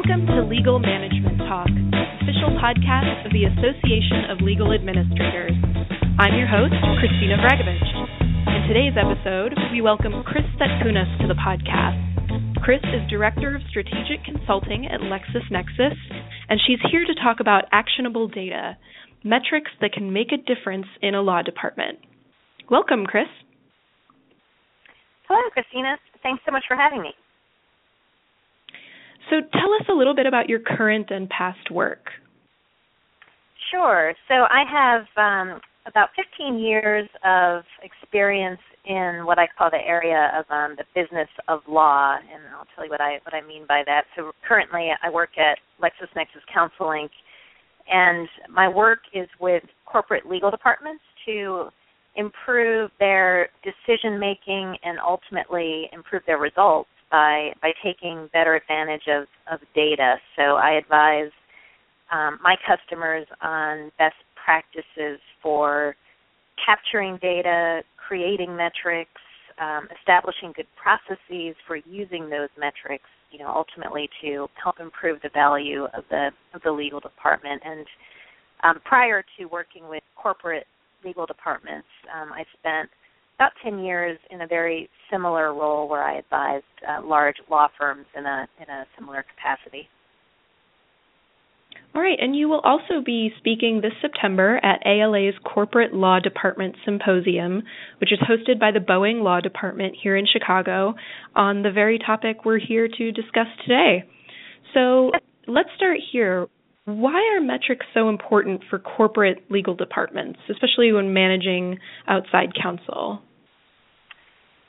Welcome to Legal Management Talk, official podcast of the Association of Legal Administrators. I'm your host, Christina Vragovich. In today's episode, we welcome Kris Satkunas to the podcast. Kris is Director of Strategic Consulting at LexisNexis, and she's here to talk about actionable data, metrics that can make a difference in a law department. Welcome, Kris. Hello, Christina. Thanks so much for having me. So tell us a little bit about your current and past work. Sure. So I have um, about 15 years of experience in what I call the area of um, the business of law, and I'll tell you what I what I mean by that. So currently, I work at LexisNexis CounselLink, and my work is with corporate legal departments to improve their decision making and ultimately improve their results by by taking better advantage of, of data. So I advise um, my customers on best practices for capturing data, creating metrics, um, establishing good processes for using those metrics. You know, ultimately to help improve the value of the of the legal department. And um, prior to working with corporate legal departments, um, I spent about 10 years in a very similar role where I advised uh, large law firms in a in a similar capacity. All right, and you will also be speaking this September at ALA's Corporate Law Department Symposium, which is hosted by the Boeing Law Department here in Chicago, on the very topic we're here to discuss today. So let's start here. Why are metrics so important for corporate legal departments, especially when managing outside counsel?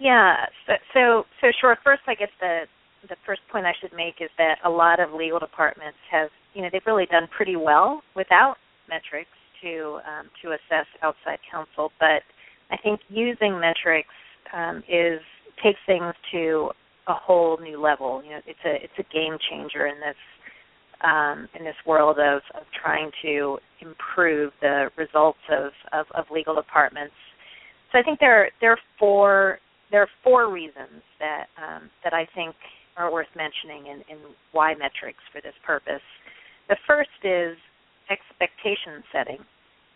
Yeah. So, so, so sure. First, I guess the the first point I should make is that a lot of legal departments have, you know, they've really done pretty well without metrics to um, to assess outside counsel. But I think using metrics um, is takes things to a whole new level. You know, it's a it's a game changer in this um, in this world of, of trying to improve the results of, of, of legal departments. So I think there there are four there are four reasons that um, that I think are worth mentioning in, in why metrics for this purpose. The first is expectation setting.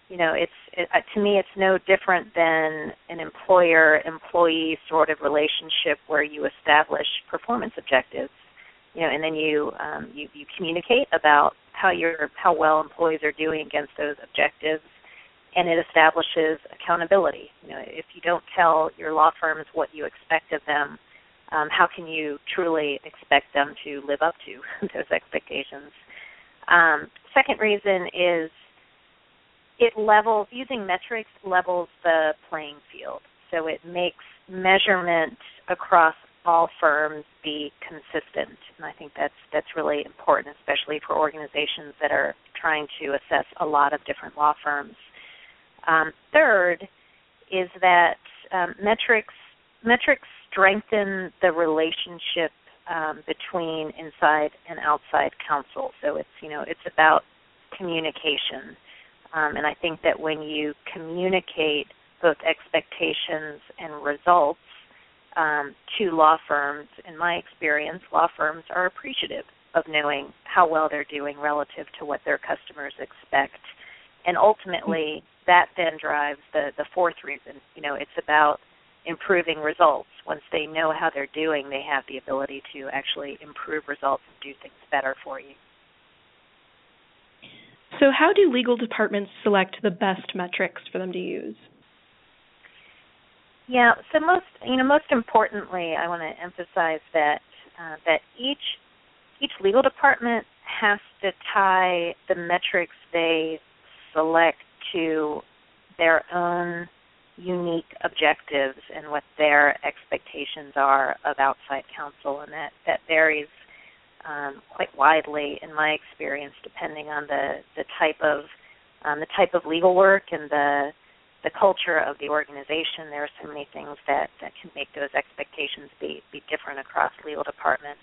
You know, it's it, uh, to me it's no different than an employer-employee sort of relationship where you establish performance objectives. You know, and then you um, you, you communicate about how your how well employees are doing against those objectives and it establishes accountability. You know, if you don't tell your law firms what you expect of them, um, how can you truly expect them to live up to those expectations? Um, second reason is it levels using metrics levels the playing field, so it makes measurement across all firms be consistent, and I think that's that's really important, especially for organizations that are trying to assess a lot of different law firms. Um, third is that um, metrics metrics strengthen the relationship um, between inside and outside counsel. So it's you know it's about communication, um, and I think that when you communicate both expectations and results um, to law firms, in my experience, law firms are appreciative of knowing how well they're doing relative to what their customers expect, and ultimately that then drives the the fourth reason. You know, it's about improving results. Once they know how they're doing, they have the ability to actually improve results and do things better for you. So, how do legal departments select the best metrics for them to use? Yeah, so most you know most importantly, I want to emphasize that uh, that each each legal department has to tie the metrics they select to their own unique objectives and what their expectations are of outside counsel, and that that varies um, quite widely in my experience, depending on the the type of um, the type of legal work and the the culture of the organization. There are so many things that that can make those expectations be be different across legal departments.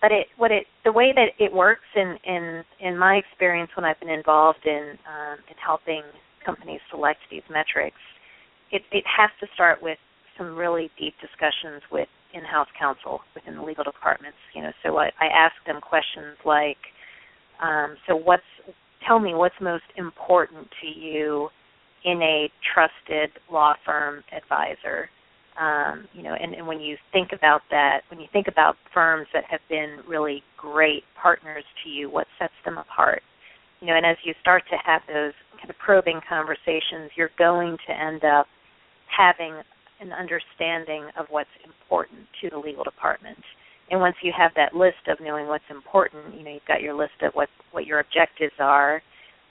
But it what it the way that it works in in in my experience when I've been involved in um, in helping companies select these metrics, it, it has to start with some really deep discussions with in-house counsel within the legal departments. You know, so I, I ask them questions like, um, "So what's? Tell me what's most important to you in a trusted law firm advisor." Um, you know, and, and when you think about that, when you think about firms that have been really great partners to you, what sets them apart? You know, and as you start to have those kind of probing conversations, you're going to end up having an understanding of what's important to the legal department. And once you have that list of knowing what's important, you know, you've got your list of what what your objectives are,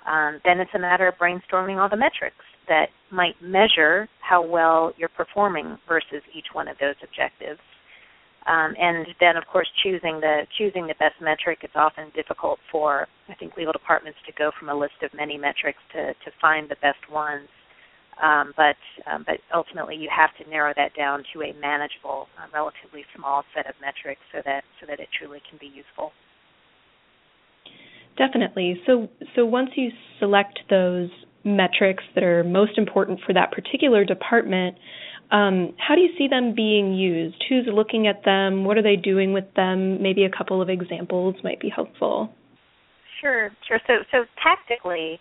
um, then it's a matter of brainstorming all the metrics that might measure how well you're performing versus each one of those objectives. Um, and then, of course, choosing the choosing the best metric. is often difficult for I think legal departments to go from a list of many metrics to to find the best ones. Um, but um, but ultimately, you have to narrow that down to a manageable, uh, relatively small set of metrics, so that so that it truly can be useful. Definitely. So so once you select those metrics that are most important for that particular department, um, how do you see them being used? Who's looking at them? What are they doing with them? Maybe a couple of examples might be helpful. Sure, sure. So so tactically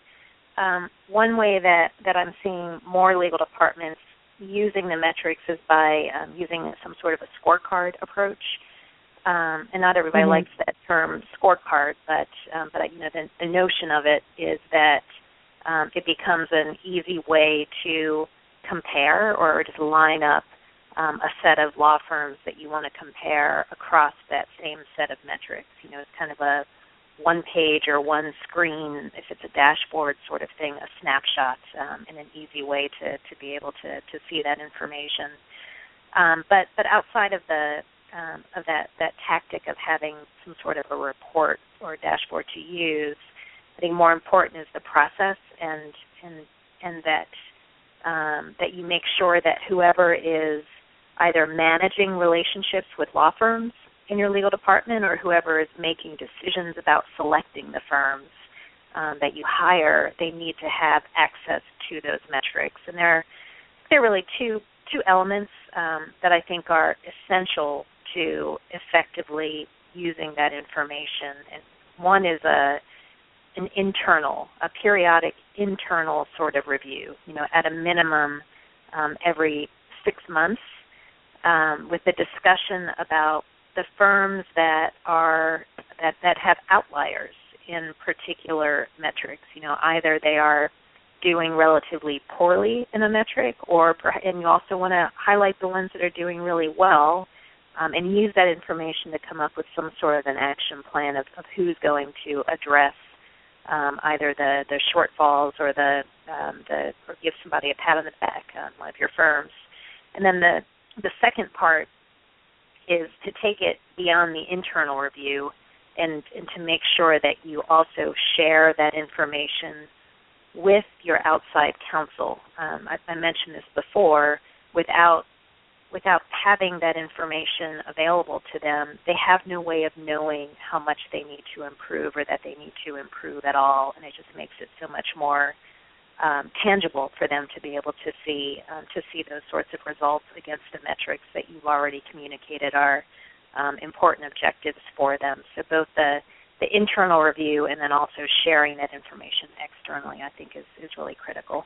um, one way that, that I'm seeing more legal departments using the metrics is by um, using some sort of a scorecard approach. Um, and not everybody mm-hmm. likes that term scorecard, but um, but you know the, the notion of it is that um, it becomes an easy way to compare or just line up um, a set of law firms that you want to compare across that same set of metrics. You know, it's kind of a one page or one screen, if it's a dashboard sort of thing, a snapshot, um, and an easy way to, to be able to, to see that information. Um, but but outside of the um, of that that tactic of having some sort of a report or a dashboard to use, I think more important is the process and and and that um, that you make sure that whoever is either managing relationships with law firms in your legal department or whoever is making decisions about selecting the firms um, that you hire, they need to have access to those metrics. And there, there are really two two elements um, that I think are essential to effectively using that information. And one is a an internal, a periodic internal sort of review. You know, at a minimum, um, every six months, um, with a discussion about the firms that are that that have outliers in particular metrics. You know, either they are doing relatively poorly in a metric, or and you also want to highlight the ones that are doing really well, um, and use that information to come up with some sort of an action plan of, of who's going to address um, either the the shortfalls or the um, the or give somebody a pat on the back on one of your firms. And then the the second part is to take it beyond the internal review and, and to make sure that you also share that information with your outside counsel. Um, I, I mentioned this before. Without without having that information available to them, they have no way of knowing how much they need to improve or that they need to improve at all, and it just makes it so much more um, tangible for them to be able to see um, to see those sorts of results against the metrics that you've already communicated are um, important objectives for them. So both the the internal review and then also sharing that information externally, I think, is is really critical.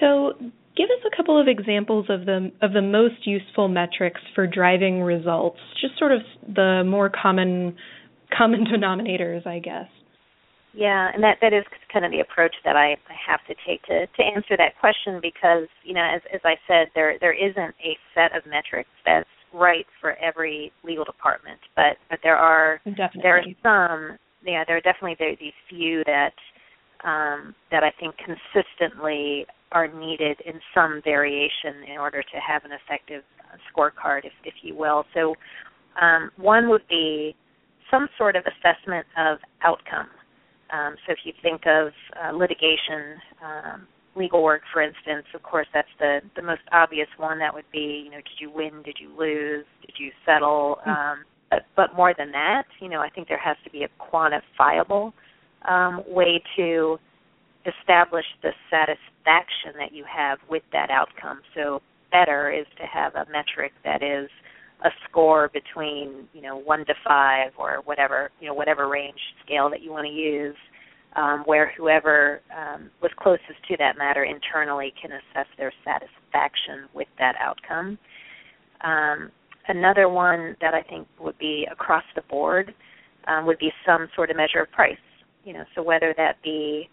So, give us a couple of examples of the of the most useful metrics for driving results. Just sort of the more common common denominators, I guess. Yeah, and that that is kind of the approach that I, I have to take to to answer that question because you know as as I said there there isn't a set of metrics that's right for every legal department, but but there are definitely. there are some yeah there are definitely there, these few that um, that I think consistently are needed in some variation in order to have an effective scorecard, if if you will. So um, one would be some sort of assessment of outcome um, so if you think of uh, litigation, um, legal work, for instance, of course, that's the the most obvious one. That would be, you know, did you win? Did you lose? Did you settle? Hmm. Um, but, but more than that, you know, I think there has to be a quantifiable um, way to establish the satisfaction that you have with that outcome. So better is to have a metric that is a score between you know one to five or whatever you know whatever range scale that you want to use, um, where whoever um, was closest to that matter internally can assess their satisfaction with that outcome. Um, another one that I think would be across the board um, would be some sort of measure of price. You know, so whether that be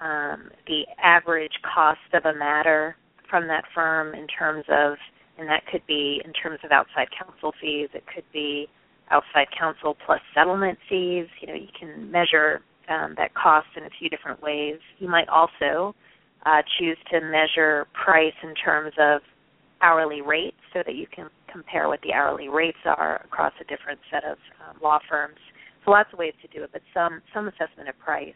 um, the average cost of a matter from that firm in terms of and that could be in terms of outside counsel fees. It could be outside counsel plus settlement fees. You know, you can measure um, that cost in a few different ways. You might also uh, choose to measure price in terms of hourly rates so that you can compare what the hourly rates are across a different set of um, law firms. So lots of ways to do it, but some some assessment of price.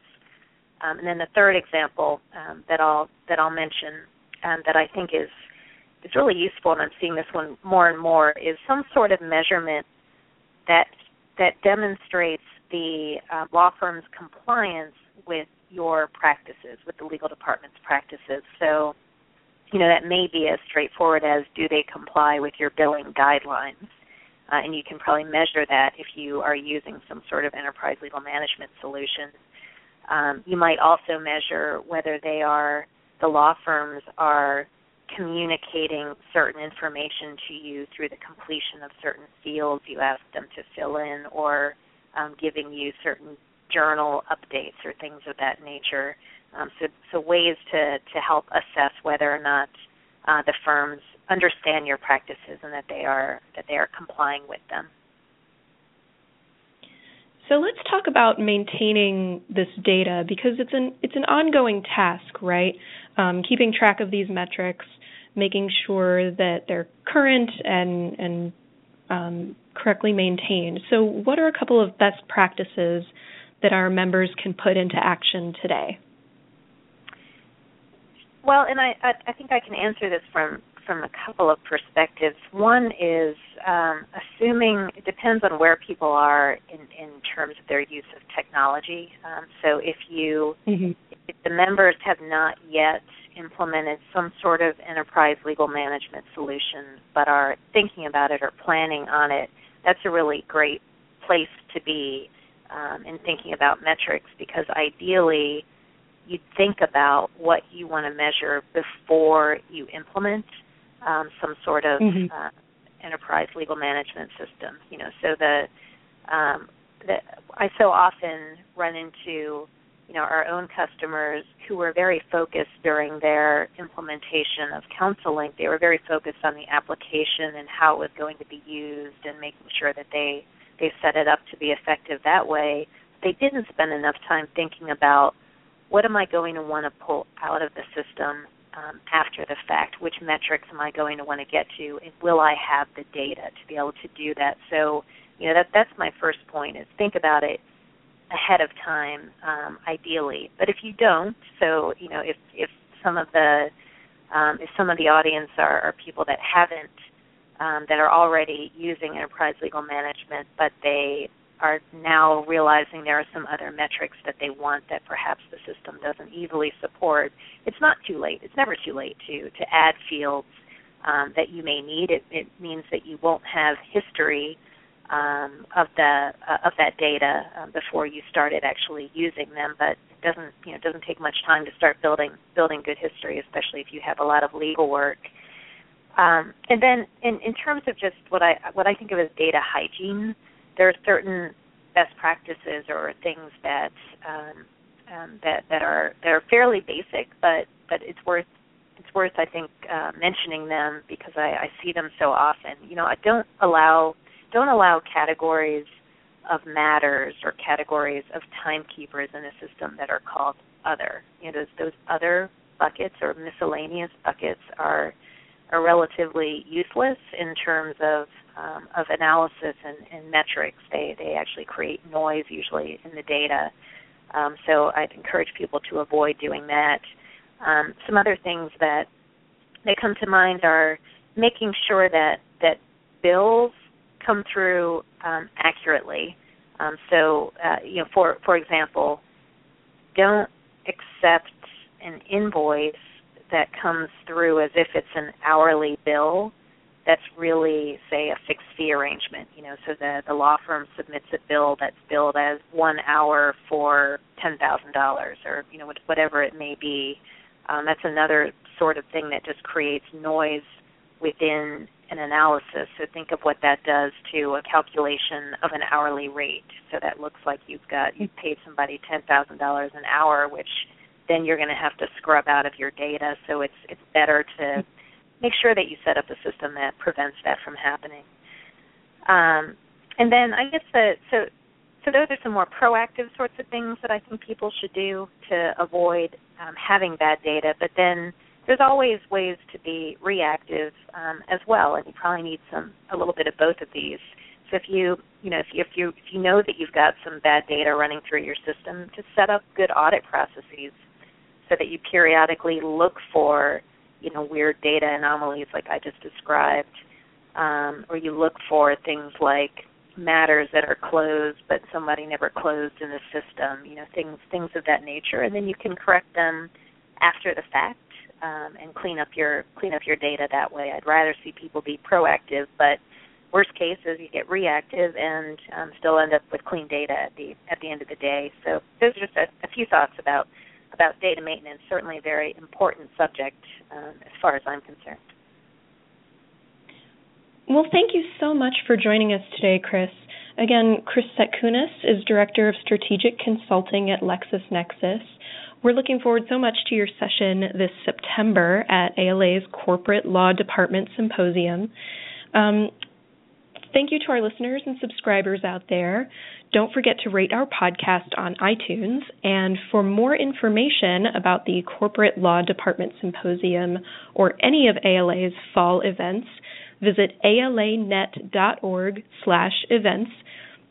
Um, and then the third example um, that I'll that I'll mention um, that I think is is really useful, and I'm seeing this one more and more, is some sort of measurement that that demonstrates the uh, law firm's compliance with your practices, with the legal department's practices. So, you know, that may be as straightforward as do they comply with your billing guidelines? Uh, and you can probably measure that if you are using some sort of enterprise legal management solution. Um, you might also measure whether they are the law firms are communicating certain information to you through the completion of certain fields you ask them to fill in or um, giving you certain journal updates or things of that nature. Um, so, so ways to, to help assess whether or not uh, the firms understand your practices and that they are that they are complying with them. So let's talk about maintaining this data because it's an it's an ongoing task, right? Um, keeping track of these metrics, making sure that they're current and and um, correctly maintained. So, what are a couple of best practices that our members can put into action today? Well, and I, I, I think I can answer this from from a couple of perspectives. One is um, assuming it depends on where people are in, in terms of their use of technology. Um, so if you mm-hmm. if the members have not yet implemented some sort of enterprise legal management solution but are thinking about it or planning on it, that's a really great place to be um, in thinking about metrics because ideally you think about what you want to measure before you implement um, some sort of mm-hmm. uh, enterprise legal management system. You know, so the um, that I so often run into you know our own customers who were very focused during their implementation of CounselLink. They were very focused on the application and how it was going to be used and making sure that they they set it up to be effective that way. They didn't spend enough time thinking about what am I going to want to pull out of the system um, after the fact? Which metrics am I going to want to get to? And will I have the data to be able to do that? So, you know, that that's my first point is think about it ahead of time, um, ideally. But if you don't, so you know, if if some of the um, if some of the audience are, are people that haven't um, that are already using enterprise legal management, but they are now realizing there are some other metrics that they want that perhaps the system doesn't easily support. It's not too late. It's never too late to to add fields um, that you may need. It, it means that you won't have history um, of the uh, of that data um, before you started actually using them, but it doesn't you know it doesn't take much time to start building building good history, especially if you have a lot of legal work. Um, and then in, in terms of just what I what I think of as data hygiene, there are certain best practices or things that um, um, that that are that are fairly basic, but but it's worth it's worth I think uh, mentioning them because I, I see them so often. You know, I don't allow don't allow categories of matters or categories of timekeepers in a system that are called other. You know, those, those other buckets or miscellaneous buckets are are relatively useless in terms of um, of analysis and, and, metrics. They they actually create noise usually in the data. Um, so I'd encourage people to avoid doing that. Um, some other things that that come to mind are making sure that that bills come through um, accurately. Um, so uh, you know, for for example, don't accept an invoice that comes through as if it's an hourly bill that's really say a fixed fee arrangement you know so the the law firm submits a bill that's billed as one hour for ten thousand dollars or you know whatever it may be. Um, that's another sort of thing that just creates noise within an analysis. So think of what that does to a calculation of an hourly rate. So that looks like you've got you've paid somebody ten thousand dollars an hour which then you're going to have to scrub out of your data. So it's it's better to make sure that you set up a system that prevents that from happening. Um, and then I guess the so so those are some more proactive sorts of things that I think people should do to avoid um, having bad data. But then there's always ways to be reactive um, as well, and you probably need some a little bit of both of these. So if you you know if you, if you if you know that you've got some bad data running through your system, just set up good audit processes so that you periodically look for you know weird data anomalies like I just described, um, or you look for things like matters that are closed but somebody never closed in the system, you know things things of that nature, and then you can correct them after the fact um, and clean up your clean up your data that way. I'd rather see people be proactive, but worst case is you get reactive and um, still end up with clean data at the at the end of the day. So those are just a, a few thoughts about about data maintenance, certainly a very important subject um, as far as I'm concerned. Well, thank you so much for joining us today, Kris. Again, Kris Satkunas is Director of Strategic Consulting at LexisNexis. We're looking forward so much to your session this September at ALA's Corporate Law Department Symposium. Um, thank you to our listeners and subscribers out there. Don't forget to rate our podcast on iTunes. And for more information about the Corporate Law Department Symposium or any of ALA's fall events, visit alanet.org slash events.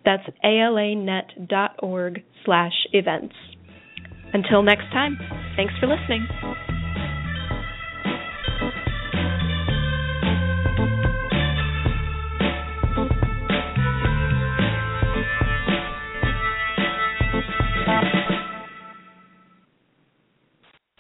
That's alanet.org slash events. Until next time, thanks for listening.